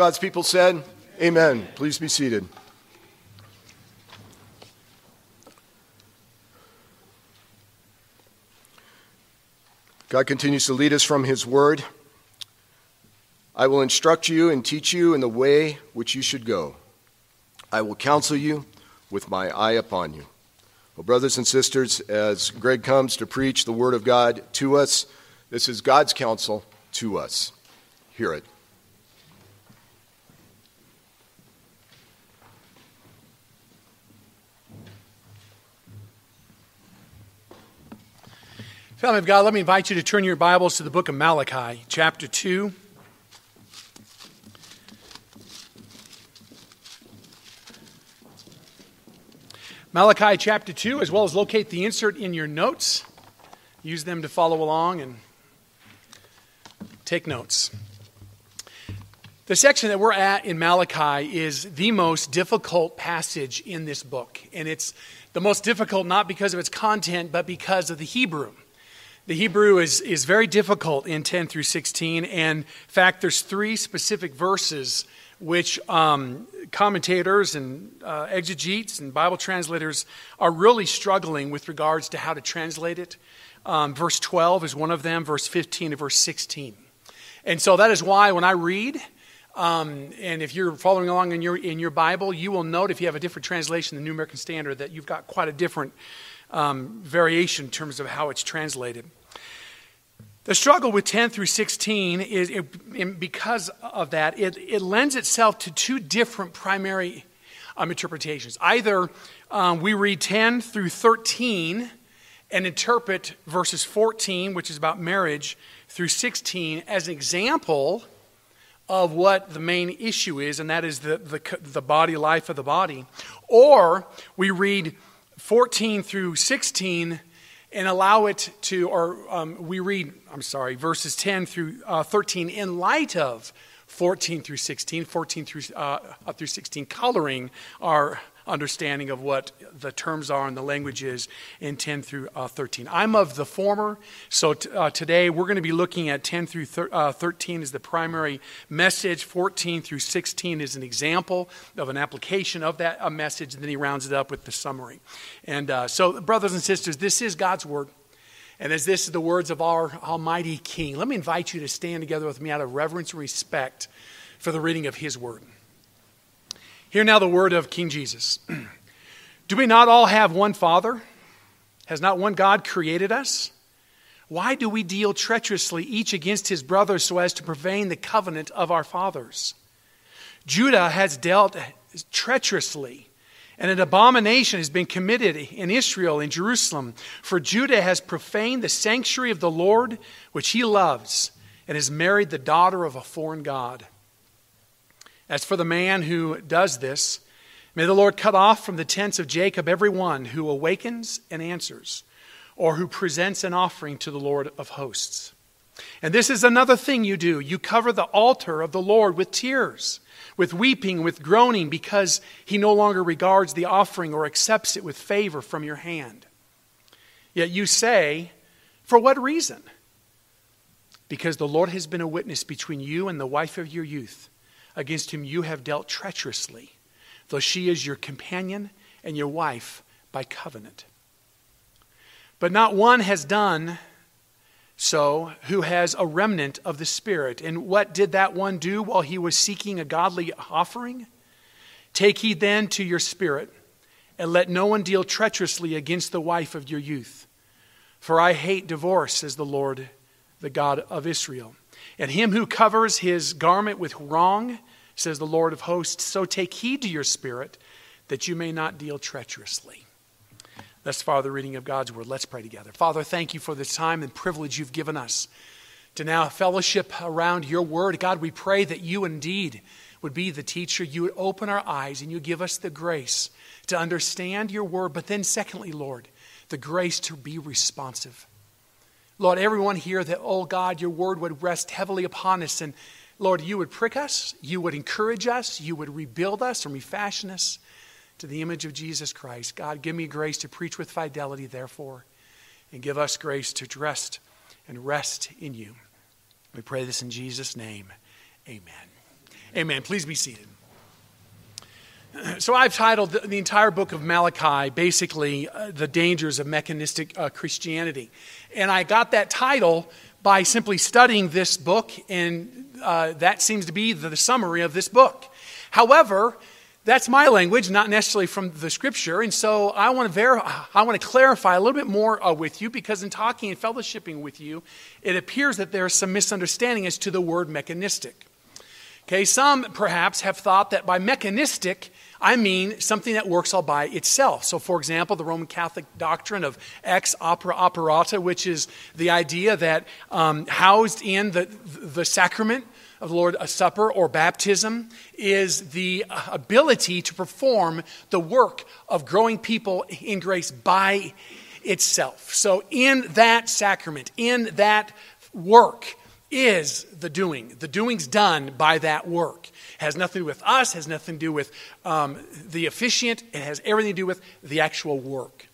God's people said, Amen. Please be seated. God continues to lead us from His Word. I will instruct you and teach you in the way which you should go. I will counsel you with my eye upon you. Well, brothers and sisters, as Greg comes to preach the Word of God to us, this is God's counsel to us. Hear it. Family of God, let me invite you to turn your Bibles to the book of Malachi, chapter 2. Malachi chapter 2, as well as locate the insert in your notes. Use them to follow along and take notes. The section that we're at in Malachi is the most difficult passage in this book. And it's the most difficult not because of its content, but because of the Hebrew. The Hebrew is, is very difficult in 10 through 16. And in fact, there's three specific verses which um, commentators and uh, exegetes and Bible translators are really struggling with regards to how to translate it. Um, verse 12 is one of them, verse 15 and verse 16. And so that is why when I read, um, and if you're following along in your, in your Bible, you will note if you have a different translation, the New American Standard, that you've got quite a different um, variation in terms of how it's translated. The struggle with 10 through 16 is it, because of that, it, it lends itself to two different primary um, interpretations. Either um, we read 10 through 13 and interpret verses 14, which is about marriage, through 16 as an example of what the main issue is, and that is the, the, the body life of the body. Or we read 14 through 16 and allow it to, or um, we read, I'm sorry, verses 10 through uh, 13 in light of 14 through 16, 14 through, uh, through 16, coloring our understanding of what the terms are and the language is in 10 through uh, 13. I'm of the former, so t- uh, today we're going to be looking at 10 through thir- uh, 13 as the primary message, 14 through 16 is an example of an application of that a message, and then he rounds it up with the summary. And uh, so, brothers and sisters, this is God's Word. And as this is the words of our Almighty King, let me invite you to stand together with me out of reverence and respect for the reading of His Word. Hear now the word of King Jesus. Do we not all have one Father? Has not one God created us? Why do we deal treacherously each against his brother so as to profane the covenant of our fathers? Judah has dealt treacherously, and an abomination has been committed in Israel, in Jerusalem. For Judah has profaned the sanctuary of the Lord, which he loves, and has married the daughter of a foreign God. As for the man who does this, may the Lord cut off from the tents of Jacob every one who awakens and answers, or who presents an offering to the Lord of hosts. And this is another thing you do you cover the altar of the Lord with tears, with weeping, with groaning, because he no longer regards the offering or accepts it with favor from your hand. Yet you say, For what reason? Because the Lord has been a witness between you and the wife of your youth against whom you have dealt treacherously, though she is your companion and your wife by covenant. But not one has done so who has a remnant of the Spirit. And what did that one do while he was seeking a godly offering? Take heed then to your spirit, and let no one deal treacherously against the wife of your youth. For I hate divorce, says the Lord, the God of Israel. And him who covers his garment with wrong, says the Lord of hosts, so take heed to your spirit that you may not deal treacherously. Thus far, the reading of God's word. Let's pray together. Father, thank you for this time and privilege you've given us to now fellowship around your word. God, we pray that you indeed would be the teacher. You would open our eyes and you give us the grace to understand your word. But then, secondly, Lord, the grace to be responsive. Lord, everyone here that, oh God, your word would rest heavily upon us. And Lord, you would prick us, you would encourage us, you would rebuild us and refashion us to the image of Jesus Christ. God, give me grace to preach with fidelity, therefore, and give us grace to rest and rest in you. We pray this in Jesus' name. Amen. Amen. Please be seated. So, I've titled the, entire book of Malachi basically uh, The Dangers of Mechanistic uh, Christianity. And I got that title by simply studying this book, and uh, that seems to be the, the summary of this book. However, that's my language, not necessarily from the scripture. And so I want to, ver- I want to clarify a little bit more uh, with you because in talking and fellowshipping with you, it appears that there is some misunderstanding as to the word mechanistic. Okay, some perhaps have thought that by mechanistic, I mean something that works all by itself. So, for example, the Roman Catholic doctrine of ex opere operato, which is the idea that um, housed in the, the sacrament of the Lord's Supper or baptism is the ability to perform the work of growing people in grace by itself. So, in that sacrament, in that work, is the doing. The doing's done by that work. Has nothing to do with us, has nothing to do with um, the officiant, it has everything to do with the actual work.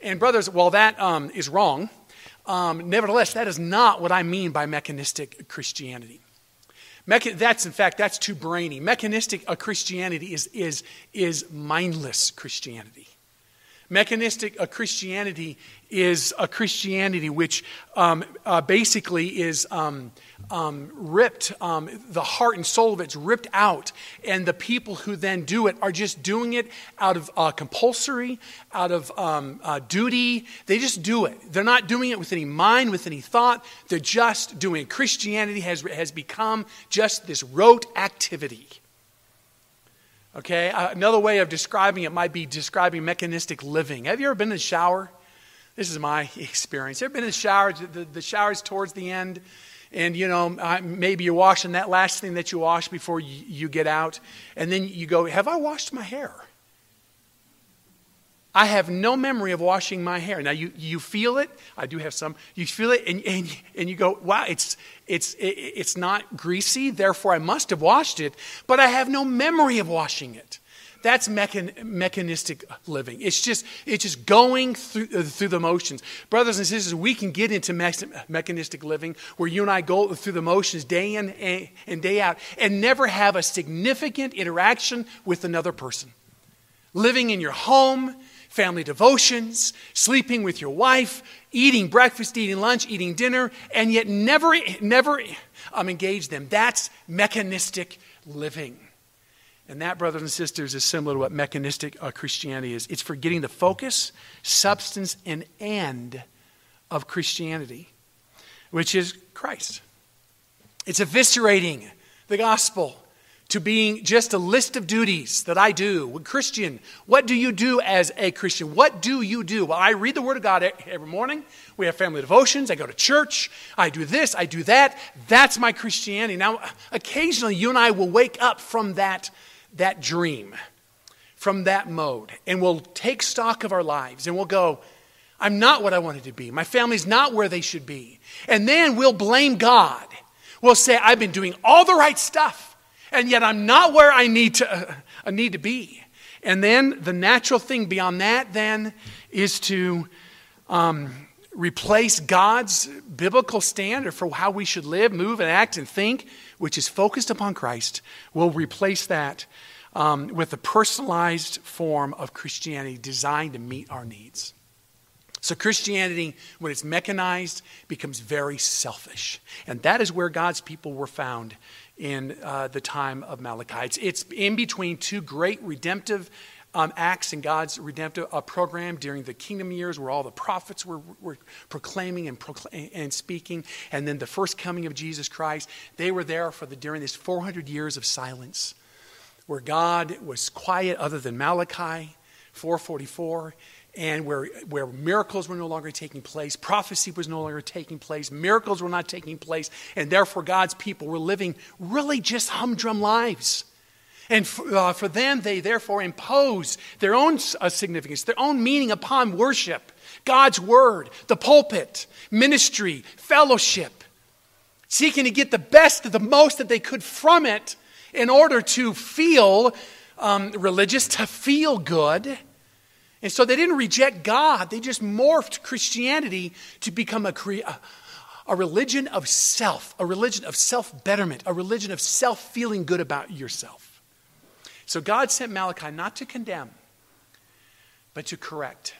And, brothers, while that um, is wrong, um, nevertheless, that is not what I mean by mechanistic Christianity. Mecha- that's, in fact, that's too brainy. Mechanistic uh, Christianity is, is, is mindless Christianity. Mechanistic Christianity is a Christianity which um, uh, basically is um, um, ripped, um, the heart and soul of it's ripped out, and the people who then do it are just doing it out of uh, compulsory, out of um, uh, duty. They just do it. They're not doing it with any mind, with any thought. They're just doing it. Christianity has, has become just this rote activity. Okay, uh, another way of describing it might be describing mechanistic living. Have you ever been in the shower? This is my experience. You ever been in the shower? The, the shower's towards the end, and you know maybe you're washing that last thing that you wash before you, you get out, and then you go, "Have I washed my hair?" I have no memory of washing my hair. Now, you, you feel it. I do have some. You feel it, and, and, and you go, wow, it's, it's, it's not greasy, therefore I must have washed it, but I have no memory of washing it. That's mechan- mechanistic living. It's just, it's just going through, uh, through the motions. Brothers and sisters, we can get into me- mechanistic living where you and I go through the motions day in and day out and never have a significant interaction with another person. Living in your home, family devotions, sleeping with your wife, eating breakfast, eating lunch, eating dinner, and yet never, never um, engage them. That's mechanistic living. And that, brothers and sisters, is similar to what mechanistic uh, Christianity is. It's forgetting the focus, substance, and end of Christianity, which is Christ. It's eviscerating the gospel to being just a list of duties that I do. Christian, what do you do as a Christian? What do you do? Well, I read the Word of God every morning. We have family devotions. I go to church. I do this. I do that. That's my Christianity. Now, occasionally, you and I will wake up from that, that dream, from that mode, and we'll take stock of our lives and we'll go, I'm not what I wanted to be. My family's not where they should be. And then we'll blame God. We'll say, I've been doing all the right stuff and yet I'm not where I need to, uh, I need to be. And then the natural thing beyond that then is to um, replace God's biblical standard for how we should live, move, and act and think, which is focused upon Christ. We'll replace that um, with a personalized form of Christianity designed to meet our needs. So, Christianity, when it's mechanized, becomes very selfish. And that is where God's people were found in uh, the time of Malachi. It's, it's, in between two great redemptive um, acts in God's redemptive uh, program during the kingdom years where all the prophets were, were proclaiming and, and speaking, and then the first coming of Jesus Christ. They were there for the, during this 400 years of silence where God was quiet other than Malachi 444 and where, where miracles were no longer taking place, prophecy was no longer taking place, miracles were not taking place, and therefore God's people were living really just humdrum lives. And for, uh, for them, they therefore impose their own uh, significance, their own meaning upon worship, God's word, the pulpit, ministry, fellowship, seeking to get the best, the most that they could from it in order to feel um, religious, to feel good and so they didn't reject God, they just morphed Christianity to become a, a religion of self, a religion of self betterment, a religion of self feeling good about yourself. So God sent Malachi not to condemn, but to correct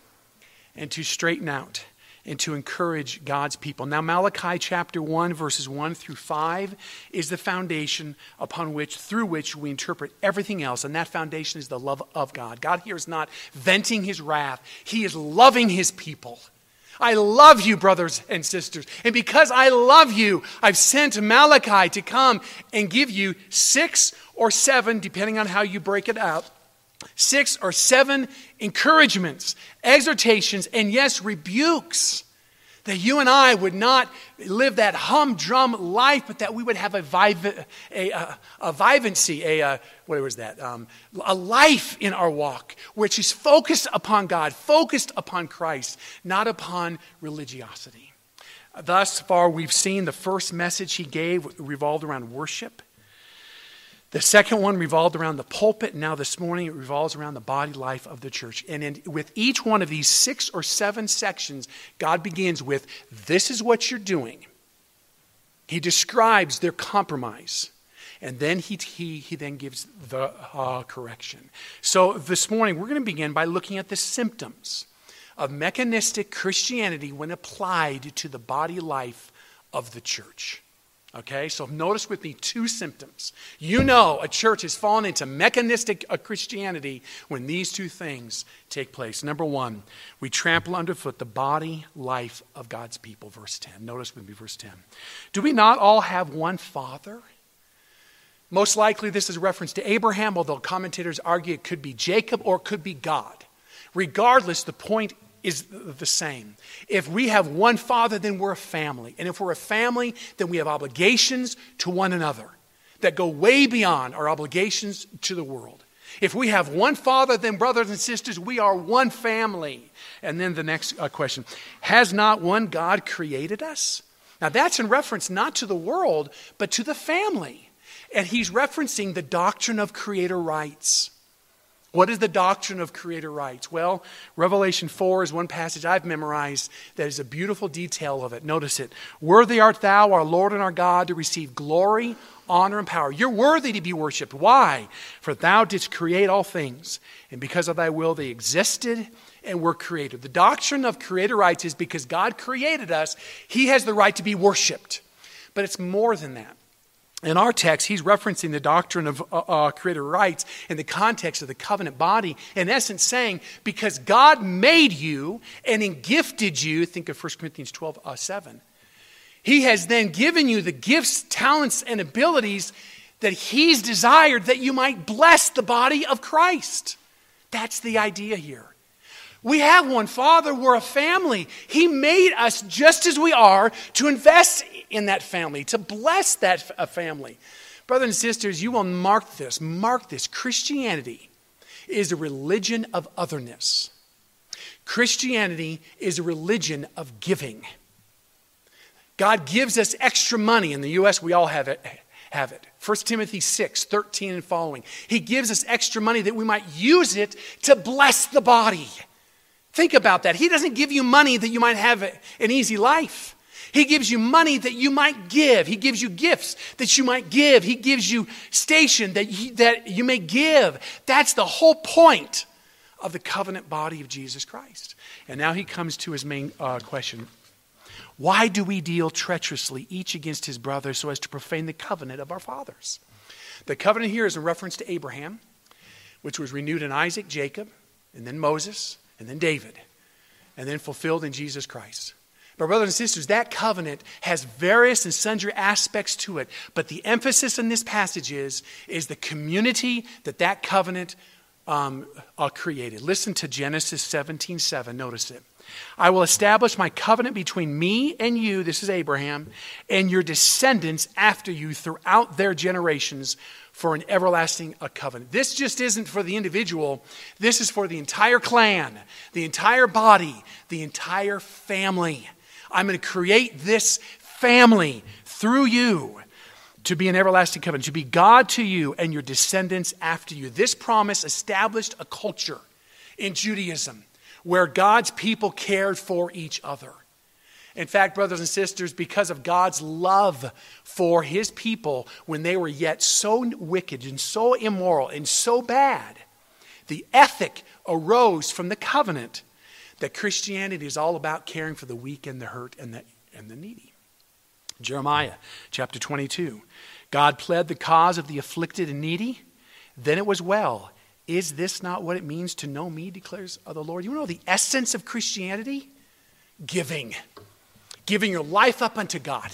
and to straighten out and to encourage God's people. Now, Malachi chapter 1, verses 1 through 5 is the foundation upon which, through which we interpret everything else, and that foundation is the love of God. God here is not venting his wrath, he is loving his people. I love you, brothers and sisters. And because I love you, I've sent Malachi to come and give you six or seven, depending on how you break it out, six or seven encouragements, exhortations, and yes, rebukes. That you and I would not live that humdrum life, but that we would have a, viv- a, a, a a, a, what was that? Um, a life in our walk, which is focused upon God, focused upon Christ, not upon religiosity. Thus far, we've seen the first message he gave revolved around worship. The second one revolved around the pulpit. Now, this morning, it revolves around the body life of the church. And in, with each one of these six or seven sections, God begins with, This is what you're doing. He describes their compromise. And then he, he, he then gives the uh, correction. So this morning, we're going to begin by looking at the symptoms of mechanistic Christianity when applied to the body life of the church. Okay, so notice with me two symptoms. You know a church has fallen into mechanistic uh, Christianity when these two things take place. Number one, we trample underfoot the body life of God's people. Verse 10. Notice with me, verse 10. Do we not all have one Father? Most likely, this is a reference to Abraham, although commentators argue it could be Jacob or it could be God. Regardless, the point is the same. If we have one father, then we're a family. And if we're a family, then we have obligations to one another that go way beyond our obligations to the world. If we have one father, then brothers and sisters, we are one family. And then the next uh, question Has not one God created us? Now that's in reference not to the world, but to the family. And he's referencing the doctrine of creator rights. What is the doctrine of creator rights? Well, Revelation 4 is one passage I've memorized that is a beautiful detail of it. Notice it. Worthy art thou, our Lord and our God, to receive glory, honor, and power. You're worthy to be worshiped. Why? For thou didst create all things, and because of thy will they existed and were created. The doctrine of creator rights is because God created us, he has the right to be worshiped. But it's more than that. In our text, he's referencing the doctrine of uh, uh, creator rights in the context of the covenant body, in essence, saying, because God made you and gifted you, think of 1 Corinthians 12 uh, 7. He has then given you the gifts, talents, and abilities that he's desired that you might bless the body of Christ. That's the idea here. We have one Father, we're a family. He made us just as we are to invest in that family, to bless that family. Brothers and sisters, you will mark this. Mark this. Christianity is a religion of otherness. Christianity is a religion of giving. God gives us extra money. In the U.S., we all have it. Have it. 1 Timothy 6, 13 and following. He gives us extra money that we might use it to bless the body. Think about that. He doesn't give you money that you might have an easy life. He gives you money that you might give. He gives you gifts that you might give. He gives you station that you, that you may give. That's the whole point of the covenant body of Jesus Christ. And now he comes to his main uh, question Why do we deal treacherously each against his brother so as to profane the covenant of our fathers? The covenant here is in reference to Abraham, which was renewed in Isaac, Jacob, and then Moses, and then David, and then fulfilled in Jesus Christ. But, brothers and sisters, that covenant has various and sundry aspects to it. But the emphasis in this passage is, is the community that that covenant um, created. Listen to Genesis 17 7. Notice it. I will establish my covenant between me and you, this is Abraham, and your descendants after you throughout their generations for an everlasting a covenant. This just isn't for the individual, this is for the entire clan, the entire body, the entire family. I'm going to create this family through you to be an everlasting covenant, to be God to you and your descendants after you. This promise established a culture in Judaism where God's people cared for each other. In fact, brothers and sisters, because of God's love for his people when they were yet so wicked and so immoral and so bad, the ethic arose from the covenant that Christianity is all about caring for the weak and the hurt and the, and the needy. Jeremiah chapter 22. God pled the cause of the afflicted and needy. Then it was well. Is this not what it means to know me, declares the Lord? You know the essence of Christianity? Giving. Giving your life up unto God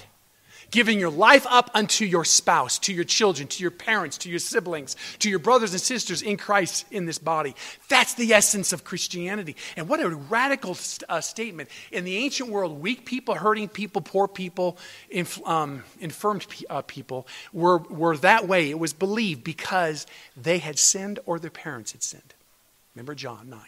giving your life up unto your spouse, to your children, to your parents, to your siblings, to your brothers and sisters in Christ in this body. That's the essence of Christianity. And what a radical uh, statement. In the ancient world, weak people, hurting people, poor people, inf- um, infirmed uh, people were, were that way. It was believed because they had sinned or their parents had sinned. Remember John 9.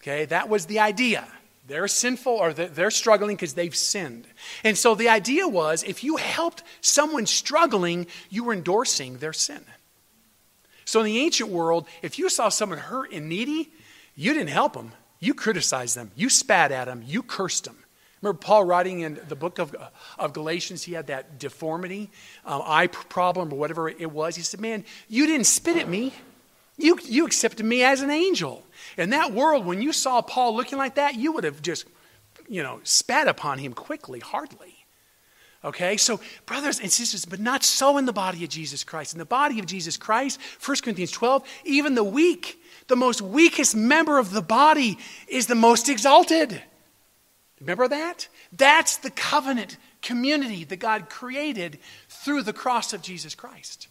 Okay, that was the idea. They're sinful or they're struggling because they've sinned. And so the idea was if you helped someone struggling, you were endorsing their sin. So in the ancient world, if you saw someone hurt and needy, you didn't help them. You criticized them. You spat at them. You cursed them. Remember Paul writing in the book of, of Galatians, he had that deformity, um, eye problem, or whatever it was. He said, Man, you didn't spit at me. You, you accepted me as an angel. In that world, when you saw Paul looking like that, you would have just, you know, spat upon him quickly, hardly. Okay, so brothers and sisters, but not so in the body of Jesus Christ. In the body of Jesus Christ, 1 Corinthians 12, even the weak, the most weakest member of the body is the most exalted. Remember that? That's the covenant community that God created through the cross of Jesus Christ.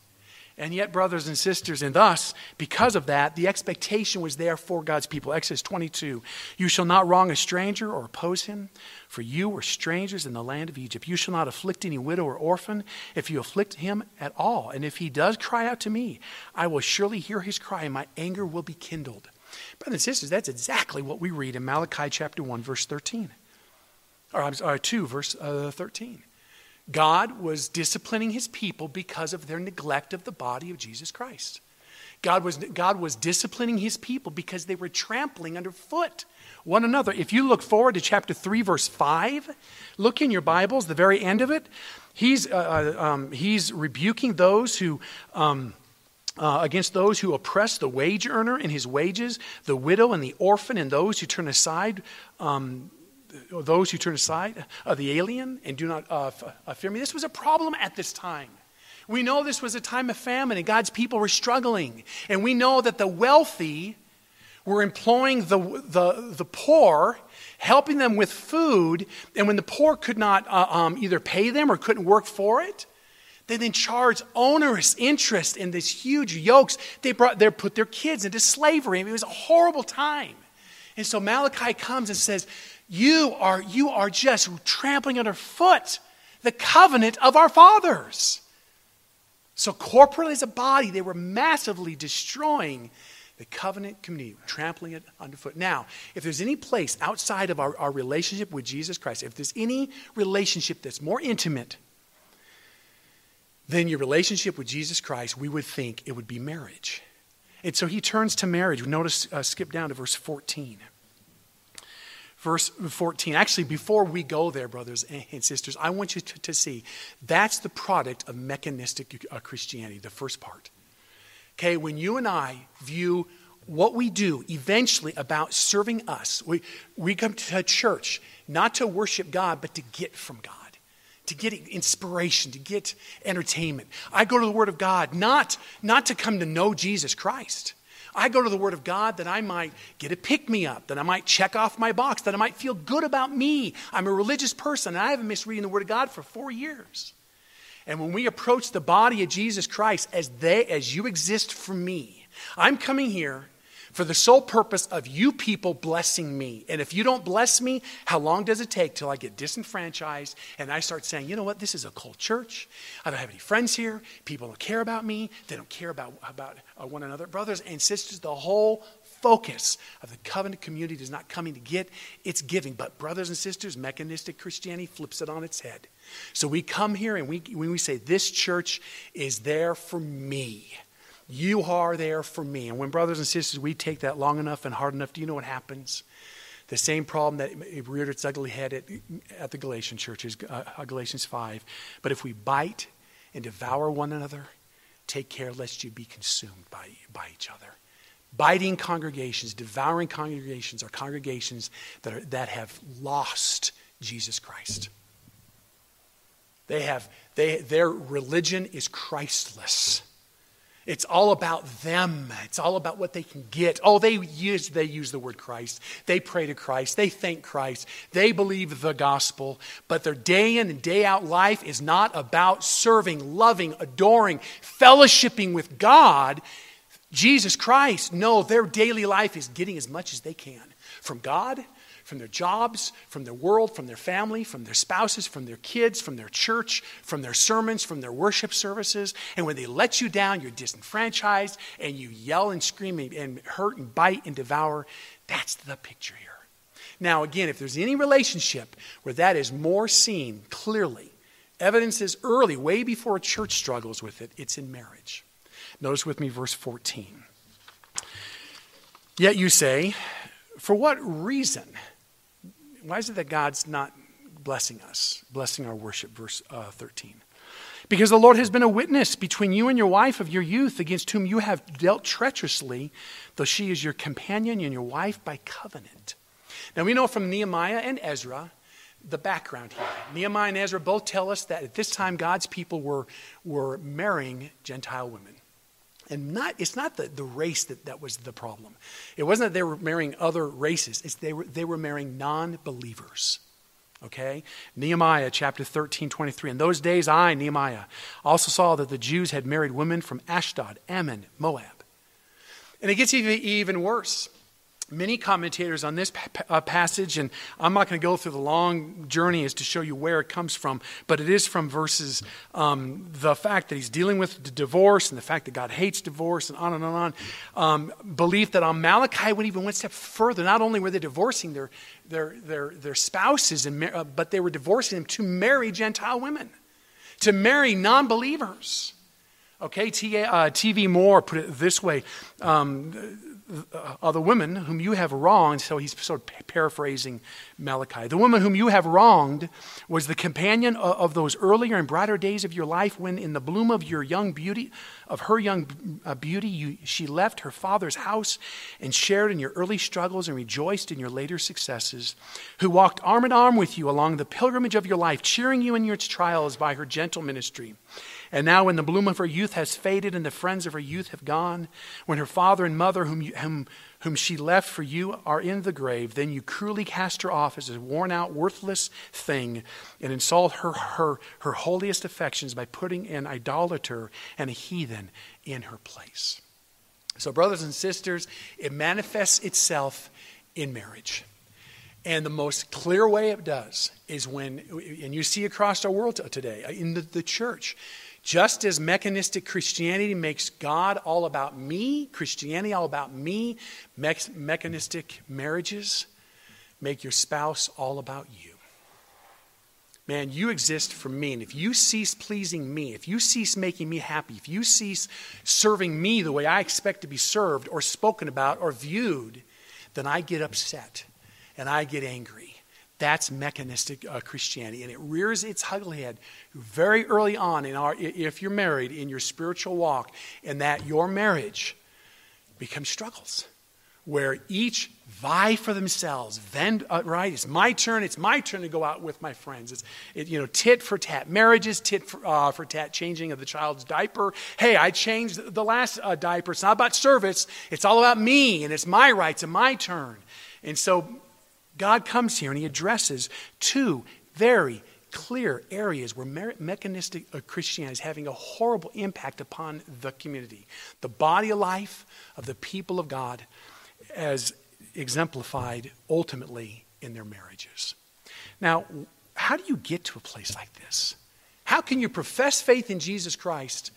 And yet, brothers and sisters, and thus, because of that, the expectation was there for God's people. Exodus 22 You shall not wrong a stranger or oppose him, for you were strangers in the land of Egypt. You shall not afflict any widow or orphan if you afflict him at all. And if he does cry out to me, I will surely hear his cry, and my anger will be kindled. Brothers and sisters, that's exactly what we read in Malachi chapter 1, verse 13. Or, I'm sorry, 2, verse uh, 13. God was disciplining his people because of their neglect of the body of Jesus Christ. God was, God was disciplining his people because they were trampling underfoot one another. If you look forward to chapter 3, verse 5, look in your Bibles, the very end of it. He's, uh, uh um, he's rebuking those who. Um, uh, against those who oppress the wage earner in his wages, the widow and the orphan, and those who turn aside um, those who turn aside of the alien and do not uh, uh, fear me. This was a problem at this time. We know this was a time of famine and God's people were struggling. And we know that the wealthy were employing the, the, the poor, helping them with food. And when the poor could not uh, um, either pay them or couldn't work for it, they then charged onerous interest in these huge yokes. They, brought, they put their kids into slavery. it was a horrible time. And so Malachi comes and says, you are, you are just trampling underfoot the covenant of our fathers. So, corporately as a body, they were massively destroying the covenant community, trampling it underfoot. Now, if there's any place outside of our, our relationship with Jesus Christ, if there's any relationship that's more intimate than your relationship with Jesus Christ, we would think it would be marriage. And so he turns to marriage. Notice, uh, skip down to verse 14 verse 14. Actually, before we go there, brothers and sisters, I want you to, to see that's the product of mechanistic uh, Christianity, the first part. Okay, when you and I view what we do eventually about serving us, we, we come to church not to worship God, but to get from God. To get inspiration, to get entertainment. I go to the Word of God not, not to come to know Jesus Christ. I go to the Word of God that I might get a pick me up, that I might check off my box, that I might feel good about me. I'm a religious person, and I haven't missed reading the Word of God for four years. And when we approach the body of Jesus Christ as they as you exist for me, I'm coming here for the sole purpose of you people blessing me. And if you don't bless me, how long does it take till I get disenfranchised and I start saying, you know what, this is a cold church. I don't have any friends here. People don't care about me. They don't care about, about uh, one another. Brothers and sisters, the whole focus of the covenant community is not coming to get, it's giving. But, brothers and sisters, mechanistic Christianity flips it on its head. So we come here and we, when we say, This church is there for me, you are there for me. And when, brothers and sisters, we take that long enough and hard enough, do you know what happens? The same problem that reared its ugly head at, at the Galatian churches, uh, Galatians 5. But if we bite and devour one another, take care lest you be consumed by, by each other. Biting congregations, devouring congregations are congregations that, are, that have lost Jesus Christ. They have, they, their religion is Christless. It's all about them. It's all about what they can get. Oh, they use, they use the word Christ. They pray to Christ. They thank Christ. They believe the gospel. But their day in and day out life is not about serving, loving, adoring, fellowshipping with God, Jesus Christ. No, their daily life is getting as much as they can from God from their jobs, from their world, from their family, from their spouses, from their kids, from their church, from their sermons, from their worship services. And when they let you down, you're disenfranchised and you yell and scream and hurt and bite and devour. That's the picture here. Now, again, if there's any relationship where that is more seen clearly, evidence is early, way before a church struggles with it, it's in marriage. Notice with me verse 14. Yet you say, For what reason? Why is it that God's not blessing us, blessing our worship? Verse uh, 13. Because the Lord has been a witness between you and your wife of your youth, against whom you have dealt treacherously, though she is your companion and your wife by covenant. Now we know from Nehemiah and Ezra the background here. Nehemiah and Ezra both tell us that at this time God's people were, were marrying Gentile women. And not, it's not the, the race that, that was the problem. It wasn't that they were marrying other races, it's they were, they were marrying non believers. Okay? Nehemiah chapter 13, 23. In those days, I, Nehemiah, also saw that the Jews had married women from Ashdod, Ammon, Moab. And it gets even, even worse many commentators on this pa- uh, passage, and I'm not going to go through the long journey as to show you where it comes from, but it is from verses um, the fact that he's dealing with divorce and the fact that God hates divorce and on and on and on. Um, belief that on Malachi went even one step further. Not only were they divorcing their, their, their, their spouses, and, uh, but they were divorcing them to marry Gentile women, to marry non believers. Okay, T.V. Uh, Moore put it this way. Um, uh, the women whom you have wronged, so he's sort of paraphrasing Malachi. The woman whom you have wronged was the companion of, of, those earlier and brighter days of your life when, in the bloom of your young beauty, of her young uh, beauty, you, she left her father's house and shared in your early struggles and rejoiced in your later successes, who walked arm in arm with you along the pilgrimage of your life, cheering you in your trials by her gentle ministry. And now, when the bloom of her youth has faded and the friends of her youth have gone, when her father and mother, whom, you, whom, whom she left for you, are in the grave, then you cruelly cast her off as a worn out, worthless thing and insult her, her, her holiest affections by putting an idolater and a heathen in her place. So, brothers and sisters, it manifests itself in marriage. And the most clear way it does is when, and you see across our world today, in the, the church, just as mechanistic Christianity makes God all about me, Christianity all about me, me- mechanistic marriages make your spouse all about you. Man, you exist for me. And if you cease pleasing me, if you cease making me happy, if you cease serving me the way I expect to be served or spoken about or viewed, then I get upset and I get angry that's mechanistic uh, Christianity. And it rears its ugly head very early on in our, if you're married, in your spiritual walk, and that your marriage becomes struggles where each vie for themselves. Vend, uh, right? It's my turn. It's my turn to go out with my friends. It's it, you know tit for tat marriages, tit for, uh, for, tat changing of the child's diaper. Hey, I changed the last uh, diaper. It's not about service. It's all about me, and it's my rights and my turn. And so God comes here and he addresses two very clear areas where mechanistic uh, Christianity is having a horrible impact upon the community. The body of life of the people of God as exemplified ultimately in their marriages. Now, how do you get to a place like this? How can you profess faith in Jesus Christ?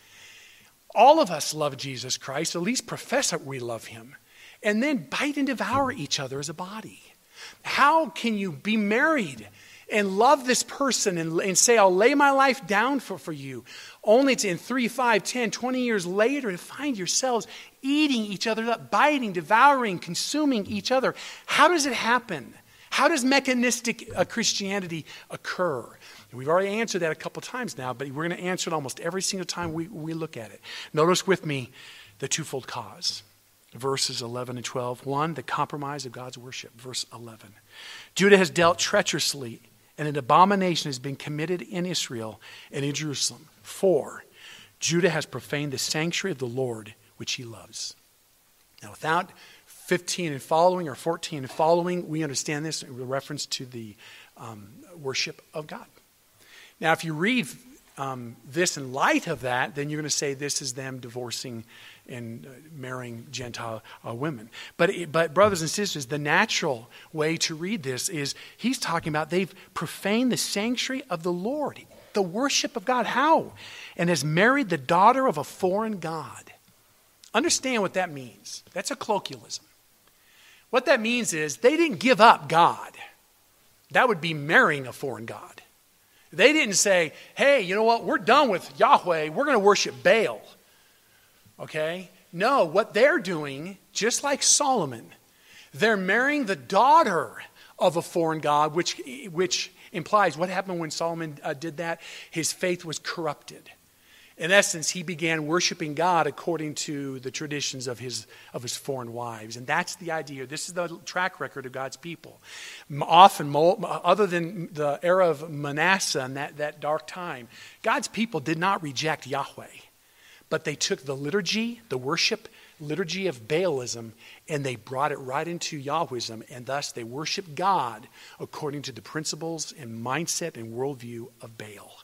All of us love Jesus Christ, at least profess that we love him, and then bite and devour each other as a body. How can you be married and love this person and, and say, I'll lay my life down for, for you, only to in 3, 5, 10, 20 years later to find yourselves eating each other up, biting, devouring, consuming each other? How does it happen? How does mechanistic uh, Christianity occur? We've already answered that a couple times now, but we're going to answer it almost every single time we, we look at it. Notice with me the twofold cause. Verses 11 and 12. One, the compromise of God's worship. Verse 11. Judah has dealt treacherously, and an abomination has been committed in Israel and in Jerusalem. Four, Judah has profaned the sanctuary of the Lord, which he loves. Now, without 15 and following, or 14 and following, we understand this in reference to the um, worship of God. Now, if you read um, this in light of that, then you're going to say this is them divorcing and uh, marrying Gentile uh, women. But, but, brothers and sisters, the natural way to read this is he's talking about they've profaned the sanctuary of the Lord, the worship of God. How? And has married the daughter of a foreign God. Understand what that means. That's a colloquialism. What that means is they didn't give up God. That would be marrying a foreign God. They didn't say, hey, you know what, we're done with Yahweh, we're going to worship Baal. Okay? No, what they're doing, just like Solomon, they're marrying the daughter of a foreign God, which, which implies what happened when Solomon uh, did that? His faith was corrupted in essence, he began worshiping God according to the traditions of his, of his foreign wives. And that's the idea. This is the track record of God's people. Often, other than the era of Manasseh and that, that dark time, God's people did not reject Yahweh. But they took the liturgy, the worship liturgy of Baalism, and they brought it right into Yahwism, and thus they worshiped God according to the principles and mindset and worldview of Baal.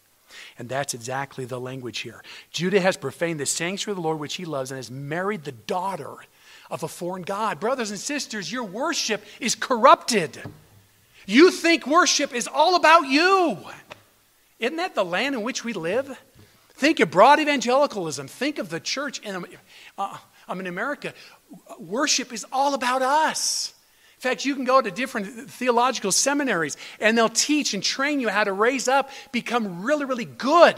And that's exactly the language here. Judah has profaned the sanctuary of the Lord which he loves and has married the daughter of a foreign God. Brothers and sisters, your worship is corrupted. You think worship is all about you. Isn't that the land in which we live? Think of broad evangelicalism. Think of the church in, uh, in America. Worship is all about us. In fact, you can go to different theological seminaries and they'll teach and train you how to raise up, become really, really good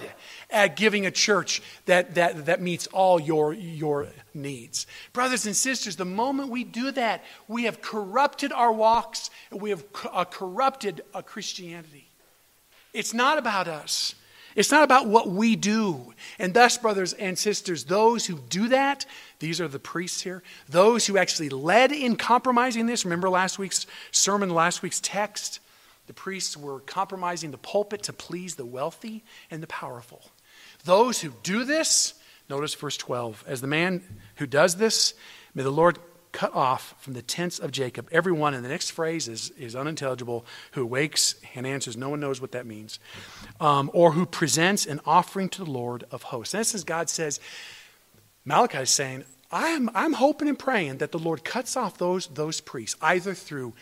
at giving a church that, that, that meets all your, your needs. Brothers and sisters, the moment we do that, we have corrupted our walks, we have uh, corrupted a Christianity. It's not about us. It's not about what we do. And thus, brothers and sisters, those who do that, these are the priests here, those who actually led in compromising this. Remember last week's sermon, last week's text? The priests were compromising the pulpit to please the wealthy and the powerful. Those who do this, notice verse 12, as the man who does this, may the Lord cut off from the tents of Jacob. Everyone, and the next phrase is, is unintelligible, who awakes and answers, no one knows what that means, um, or who presents an offering to the Lord of hosts. In essence, God says, Malachi is saying, I'm, I'm hoping and praying that the Lord cuts off those, those priests, either through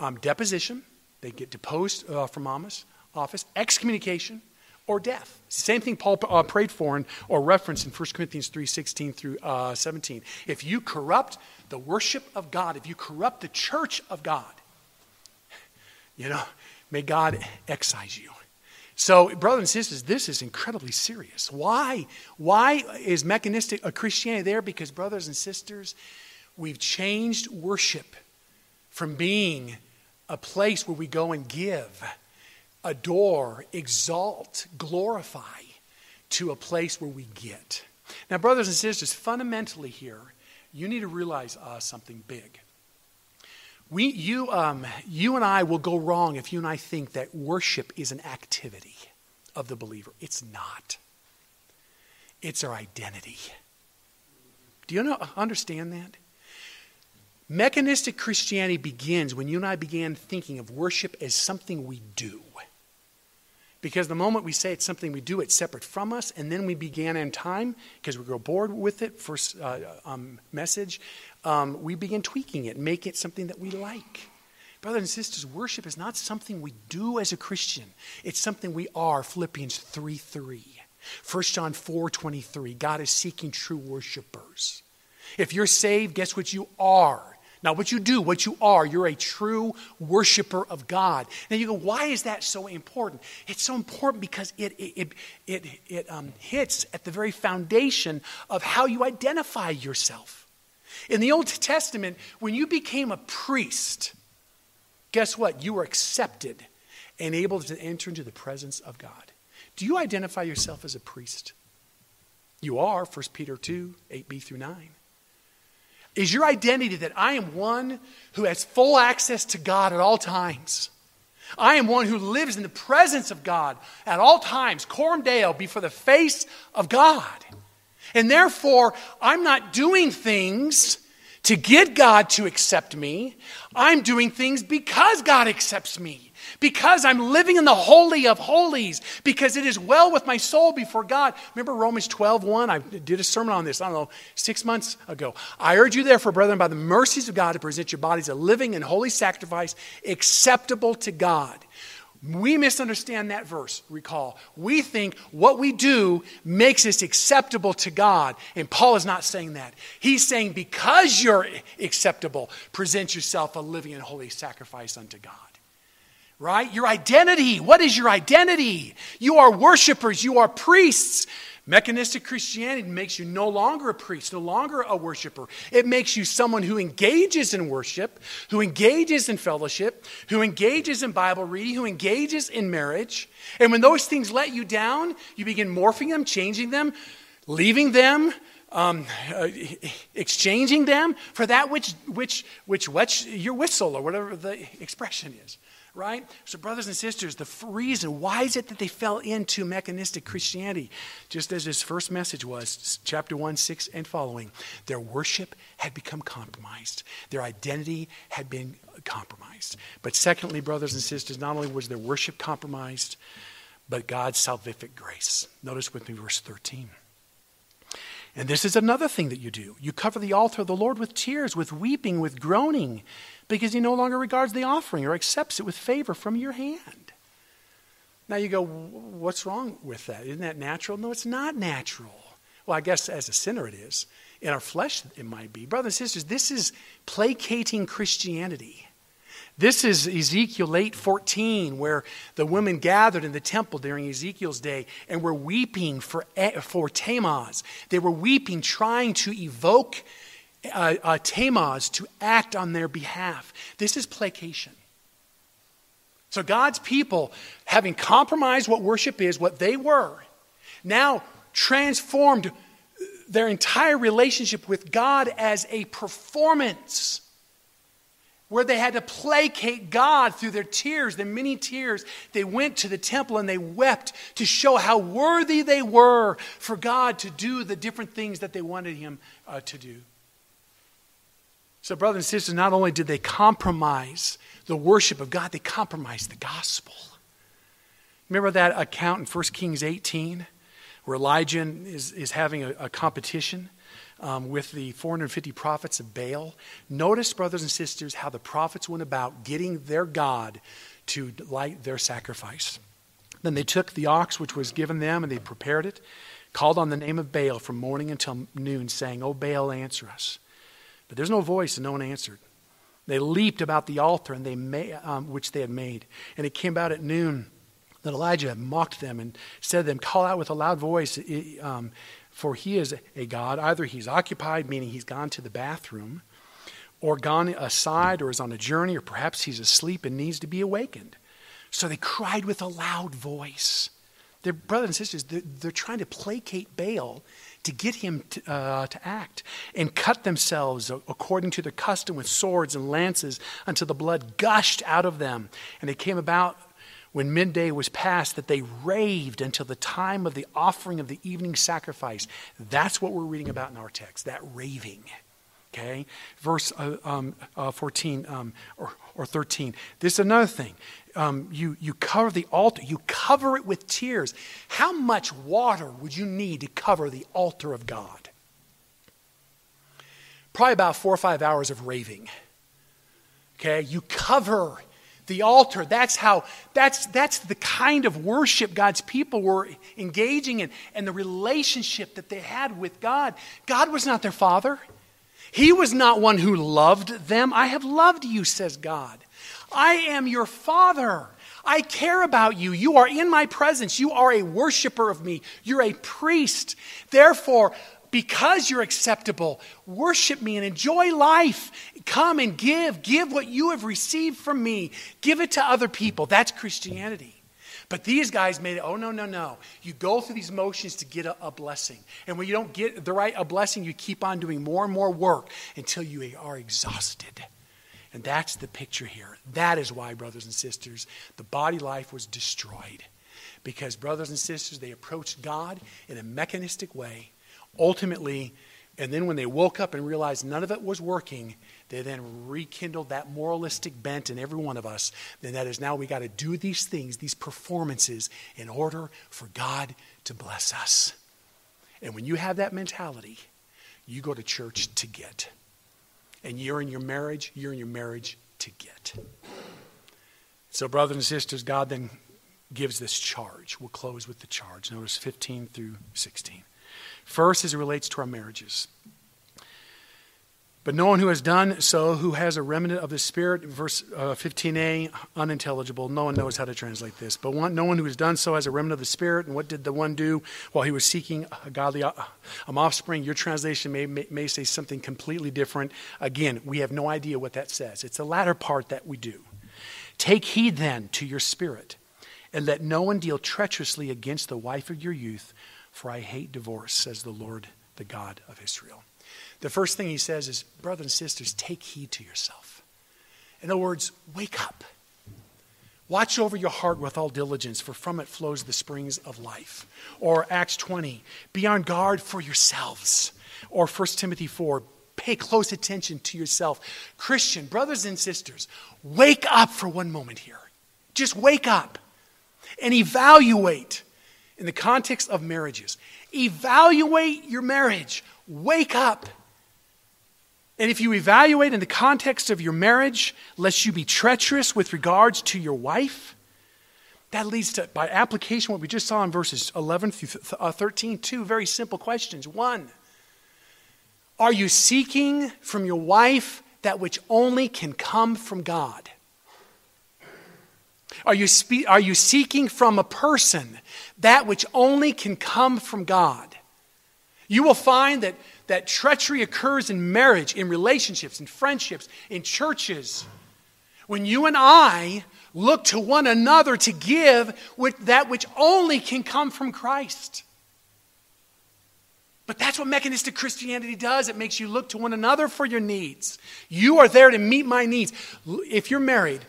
um, deposition, they get deposed uh, from office, office, excommunication, or death. It's the same thing Paul uh, prayed for and, or referenced in 1 Corinthians 3 16 through uh, 17. If you corrupt the worship of God, if you corrupt the church of God, you know, may God excise you. So, brothers and sisters, this is incredibly serious. Why? Why is mechanistic a Christianity there? Because, brothers and sisters, we've changed worship from being a place where we go and give, adore, exalt, glorify, to a place where we get. Now, brothers and sisters, fundamentally here, you need to realize uh, something big. We, you, um, you and I will go wrong if you and I think that worship is an activity of the believer. It's not. It's our identity. Do you know, understand that? Mechanistic Christianity begins when you and I began thinking of worship as something we do. Because the moment we say it's something we do, it's separate from us, and then we began in time, because we grow bored with it, first uh, um, message, um, we begin tweaking it, make it something that we like. Brothers and sisters, worship is not something we do as a Christian. It's something we are, Philippians 3 3. 1 John 4 23. God is seeking true worshipers. If you're saved, guess what you are? Not what you do, what you are. You're a true worshiper of God. Now you go, why is that so important? It's so important because it, it, it, it, um, hits at the very foundation of how you identify yourself. In the Old Testament, when you became a priest, guess what? You were accepted and able to enter into the presence of God. Do you identify yourself as a priest? You are, 1 Peter 2, 8b through 9. Is your identity that I am one who has full access to God at all times? I am one who lives in the presence of God at all times, deo, before the face of God. And therefore, I'm not doing things to get God to accept me. I'm doing things because God accepts me because I'm living in the holy of holies, because it is well with my soul before God. Remember Romans 12, 1? I did a sermon on this, I don't know, six months ago. I urge you, therefore, brethren, by the mercies of God, to present your bodies a living and holy sacrifice acceptable to God. We misunderstand that verse, recall. We think what we do makes us acceptable to God. And Paul is not saying that. He's saying because you're acceptable, present yourself a living and holy sacrifice unto God right? Your identity. What is your identity? You are worshipers, you are priests. Mechanistic Christianity makes you no longer a priest, no longer a worshiper. It makes you someone who engages in worship, who engages in fellowship, who engages in Bible reading, who engages in marriage. And when those things let you down, you begin morphing them, changing them, leaving them, um, uh, exchanging them for that which, which, which wets your whistle or whatever the expression is right? So, brothers and sisters, the reason, why is it that they fell into mechanistic Christianity? Just as his first message was, chapter 1, 6 and following, their worship had become compromised, their identity had been compromised. But, secondly, brothers and sisters, not only was their worship compromised, but God's salvific grace. Notice with me verse 13. And this is another thing that you do. You cover the altar of the Lord with tears, with weeping, with groaning because he no longer regards the offering or accepts it with favor from your hand. Now you go, what's wrong with that? Isn't that natural? No, it's not natural. Well, I guess as a sinner it is. In our flesh, it might be. Brothers and sisters, this is placating Christianity. This is Ezekiel 8 14, where the women gathered in the temple during Ezekiel's day and were weeping for, eh, for Tammuz. They were weeping, trying to evoke uh, uh, Tammuz to act on their behalf. This is placation. So God's people, having compromised what worship is, what they were, now transformed their entire relationship with God as a performance where they had to placate God through their tears, their many tears. They went to the temple and they wept to show how worthy they were for God to do the different things that they wanted Him uh, to do. So, brothers and sisters, not only did they compromise the worship of God, they compromised the gospel. Remember that account in 1 Kings 18 where Elijah is, is having a, a competition um, with the 450 prophets of Baal? Notice, brothers and sisters, how the prophets went about getting their God to light their sacrifice. Then they took the ox which was given them and they prepared it, called on the name of Baal from morning until noon, saying, O Baal, answer us. But there's no voice, and no one answered. They leaped about the altar, and they made, um, which they had made. And it came about at noon that Elijah mocked them and said to them, Call out with a loud voice, um, for he is a God. Either he's occupied, meaning he's gone to the bathroom, or gone aside, or is on a journey, or perhaps he's asleep and needs to be awakened. So they cried with a loud voice. There brothers and sisters, they're, they're trying to placate Baal to get him to, uh, to act and cut themselves according to their custom with swords and lances until the blood gushed out of them. And it came about when midday was past that they raved until the time of the offering of the evening sacrifice. That's what we're reading about in our text, that raving. Okay? Verse uh, um, uh, 14 um, or, or 13. This is another thing um, you, you cover the altar, you cover it with tears. How much water would you need to cover the altar of God? Probably about four or five hours of raving. Okay, you cover the altar. That's how, that's, that's the kind of worship God's people were engaging in and the relationship that they had with God. God was not their father. He was not one who loved them. I have loved you, says God. I am your father. I care about you. You are in my presence. You are a worshiper of me. You're a priest. Therefore, because you're acceptable, worship me and enjoy life. Come and give. Give what you have received from me. Give it to other people. That's Christianity. But these guys made it, oh, no, no, no. You go through these motions to get a, a, blessing. And when you don't get the right a blessing, you keep on doing more and more work until you are exhausted. And that's the picture here. That is why, brothers and sisters, the body life was destroyed. Because, brothers and sisters, they approached God in a mechanistic way. Ultimately, and then when they woke up and realized none of it was working, they then rekindled that moralistic bent in every one of us. Then that is now we got to do these things, these performances, in order for God to bless us. And when you have that mentality, you go to church to get. And you're in your marriage, you're in your marriage to get. So, brothers and sisters, God then gives this charge. We'll close with the charge. Notice 15 through 16. First, as it relates to our marriages. But no one who has done so, who has a remnant of the Spirit, verse uh, 15a, unintelligible. No one knows how to translate this. But one, no one who has done so has a remnant of the Spirit. And what did the one do while he was seeking a godly um, offspring? Your translation may, may, may say something completely different. Again, we have no idea what that says. It's the latter part that we do. Take heed then to your spirit, and let no one deal treacherously against the wife of your youth, for I hate divorce, says the Lord, the God of Israel. The first thing he says is, brothers and sisters, take heed to yourself. In other words, wake up. Watch over your heart with all diligence, for from it flows the springs of life. Or Acts 20, be on guard for yourselves. Or 1 Timothy 4, pay close attention to yourself. Christian, brothers and sisters, wake up for one moment here. Just wake up and evaluate in the context of marriages. Evaluate your marriage. Wake up. And if you evaluate in the context of your marriage, lest you be treacherous with regards to your wife, that leads to, by application, what we just saw in verses 11 through uh, 13, two very simple questions. One, are you seeking from your wife that which only can come from God? Are you, spe- are you seeking from a person that which only can come from God? You will find that that treachery occurs in marriage, in relationships, in friendships, in churches. When you and I look to one another to give with that which only can come from Christ. But that's what mechanistic Christianity does. It makes you look to one another for your needs. You are there to meet my needs. If you're married,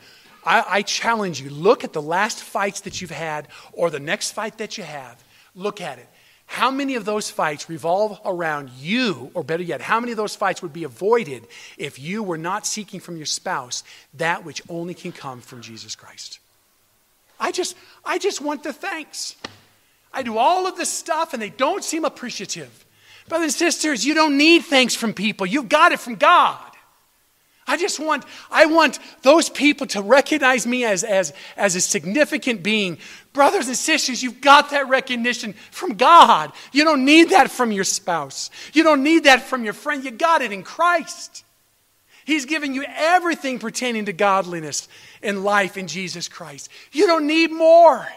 I, I, challenge you look at the last fights that you've had or the next fight that you have. Look at it. How many of those fights revolve around you, or better yet, how many of those fights would be avoided if you were not seeking from your spouse that which only can come from Jesus Christ? I just, I just want the thanks. I do all of this stuff and they don't seem appreciative. Brothers and sisters, you don't need thanks from people. You've got it from God. I just want, I want those people to recognize me as, as, as a significant being. Brothers and sisters, you've got that recognition from God. You don't need that from your spouse. You don't need that from your friend. You got it in Christ. He's given you everything pertaining to godliness and life in Jesus Christ. You don't need more.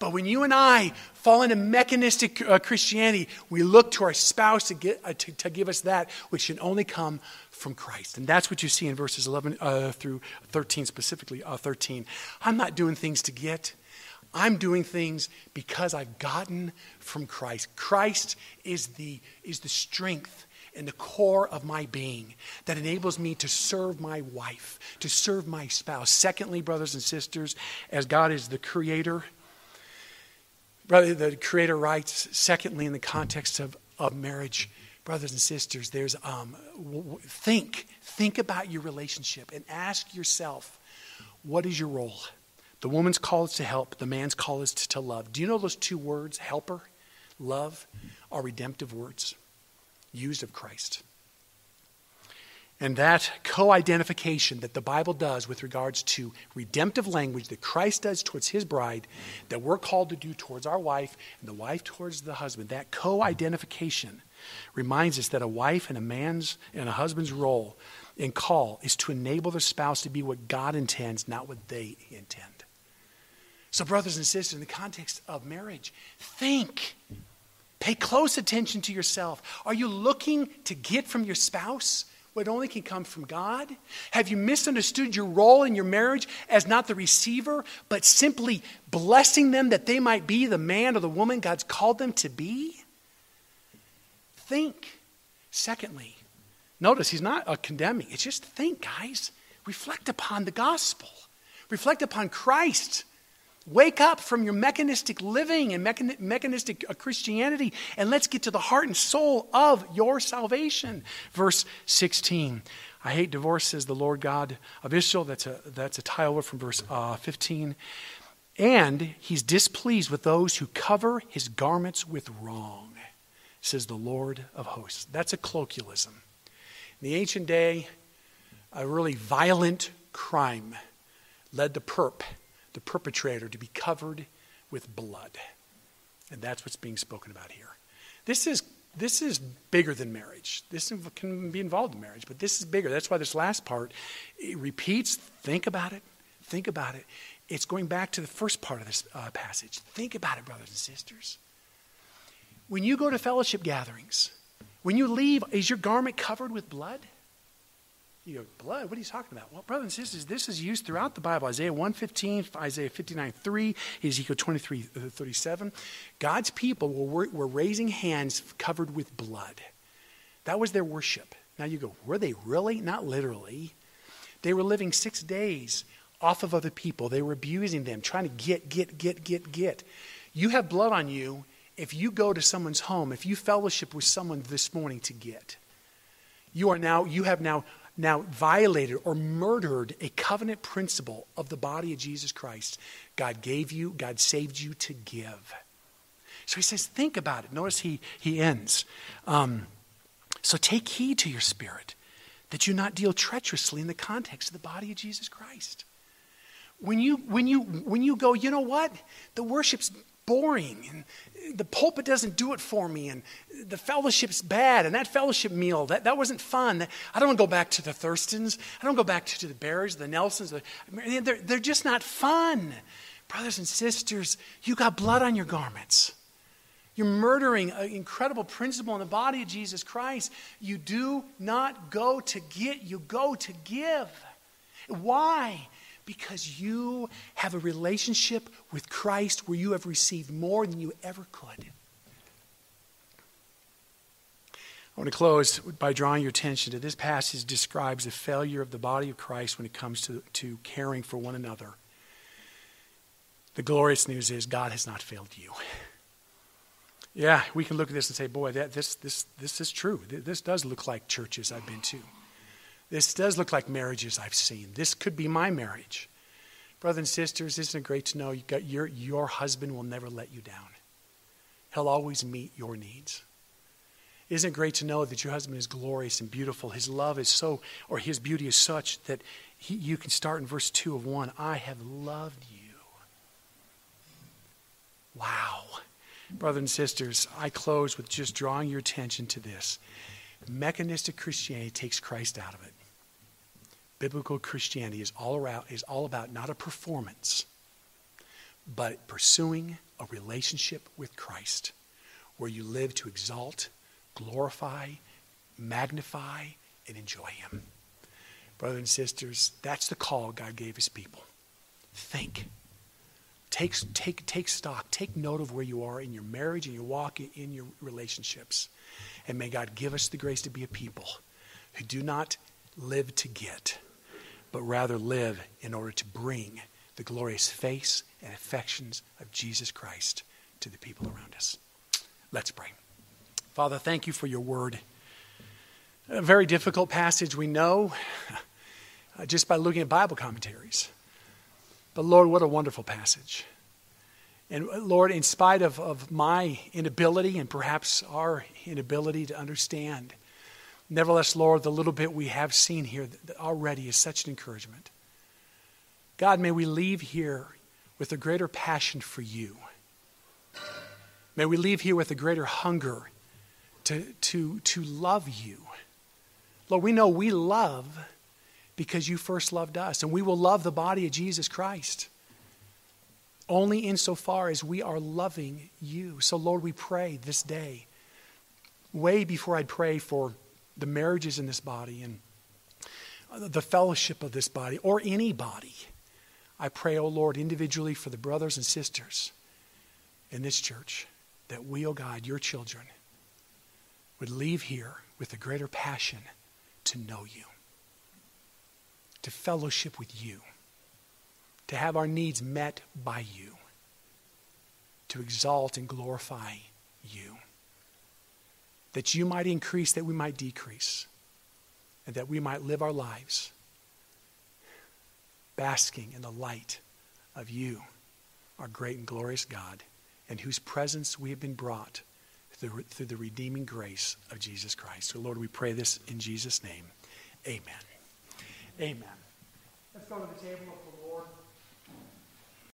But when you and I fall into mechanistic uh, Christianity, we look to our spouse to, get, uh, to, to give us that which can only come from Christ. And that's what you see in verses 11 uh, through 13, specifically uh, 13. I'm not doing things to get, I'm doing things because I've gotten from Christ. Christ is the, is the strength and the core of my being that enables me to serve my wife, to serve my spouse. Secondly, brothers and sisters, as God is the creator, brother, the creator writes, secondly, in the context of, of marriage, brothers and sisters, there's um, think, think about your relationship and ask yourself, what is your role? The woman's call is to help, the man's call is to love. Do you know those two words, helper, love, are redemptive words used of Christ? And that co identification that the Bible does with regards to redemptive language that Christ does towards his bride, that we're called to do towards our wife, and the wife towards the husband, that co identification reminds us that a wife and a man's and a husband's role and call is to enable their spouse to be what God intends, not what they intend. So, brothers and sisters, in the context of marriage, think. Pay close attention to yourself. Are you looking to get from your spouse what only can come from God? Have you misunderstood your role in your marriage as not the receiver, but simply blessing them that they might be the man or the woman God's called them to be? Think. Secondly, notice he's not condemning. It's just think, guys. Reflect upon the gospel. Reflect upon Christ. Wake up from your mechanistic living and mechanistic uh, Christianity and let's get to the heart and soul of your salvation. Verse 16. I hate divorce, says the Lord God of Israel. That's a, that's a title from verse uh, 15. And he's displeased with those who cover his garments with wrong, says the Lord of hosts. That's a colloquialism. In the ancient day, a really violent crime led the perp the perpetrator to be covered with blood. And that's what's being spoken about here. This is, this is bigger than marriage. This can be involved in marriage, but this is bigger. That's why this last part it repeats think about it, think about it. It's going back to the first part of this uh, passage. Think about it, brothers and sisters. When you go to fellowship gatherings, when you leave, is your garment covered with blood? You go, blood? What are you talking about? Well, brothers and sisters, this is used throughout the Bible. Isaiah 115, Isaiah 59, 3, Ezekiel 23, uh, 37. God's people were, were raising hands covered with blood. That was their worship. Now you go, were they really? Not literally. They were living six days off of other people. They were abusing them, trying to get, get, get, get, get. You have blood on you if you go to someone's home, if you fellowship with someone this morning to get. You are now, you have now now violated or murdered a covenant principle of the body of Jesus Christ. God gave you, God saved you to give. So he says, think about it. Notice he, he ends. Um, so take heed to your spirit that you not deal treacherously in the context of the body of Jesus Christ. When you, when you, when you go, you know what? The worship's boring and the pulpit doesn't do it for me and the fellowship's bad and that fellowship meal that, that wasn't fun. I don't want to go back to the thurstons. I don't go back to, the barrys the nelsons the, they're, they're just not fun. Brothers and sisters you got blood on your garments. You're murdering an incredible principle in the body of jesus christ. You do not go to get you go to give. Why because you have a relationship with Christ where you have received more than you ever could. I want to close by drawing your attention to this passage describes the failure of the body of Christ when it comes to, to caring for one another. The glorious news is God has not failed you. Yeah, we can look at this and say, boy, that, this, this, this is true. This does look like churches I've been to. This does look like marriages I've seen. This could be my marriage. Brothers and sisters, isn't it great to know you got your, your husband will never let you down? He'll always meet your needs. Isn't it great to know that your husband is glorious and beautiful? His love is so, or his beauty is such that he, you can start in verse 2 of 1 I have loved you. Wow. Brothers and sisters, I close with just drawing your attention to this. Mechanistic Christianity takes Christ out of it biblical Christianity is all, around, is all about not a performance, but pursuing a relationship with Christ where you live to exalt, glorify, magnify, and enjoy Him. Brothers and sisters, that's the call God gave His people. Think. Take, take, take stock. Take note of where you are in your marriage, in your walk, in your relationships. And may God give us the grace to be a people who do not live to get but rather live in order to bring the glorious face and affections of Jesus Christ to the people around us. Let's pray. Father, thank you for your word. A very difficult passage, we know, just by looking at Bible commentaries. But Lord, what a wonderful passage. And Lord, in spite of, of my inability and perhaps our inability to understand, Nevertheless, Lord, the little bit we have seen here already is such an encouragement. God, may we leave here with a greater passion for you. May we leave here with a greater hunger to, to, to love you. Lord, we know we love because you first loved us, and we will love the body of Jesus Christ. only insofar as we are loving you. So, Lord, we pray this day, way before I'd pray for the marriages in this body and the fellowship of this body or any body. I pray, O oh Lord, individually for the brothers and sisters in this church that we, O oh God, your children, would leave here with a greater passion to know you, to fellowship with you, to have our needs met by you, to exalt and glorify you, that you might increase, that we might decrease, and that we might live our lives basking in the light of you, our great and glorious God, in whose presence we have been brought through, through the redeeming grace of Jesus Christ. So, Lord, we pray this in Jesus' name. Amen. Amen. Let's go to the table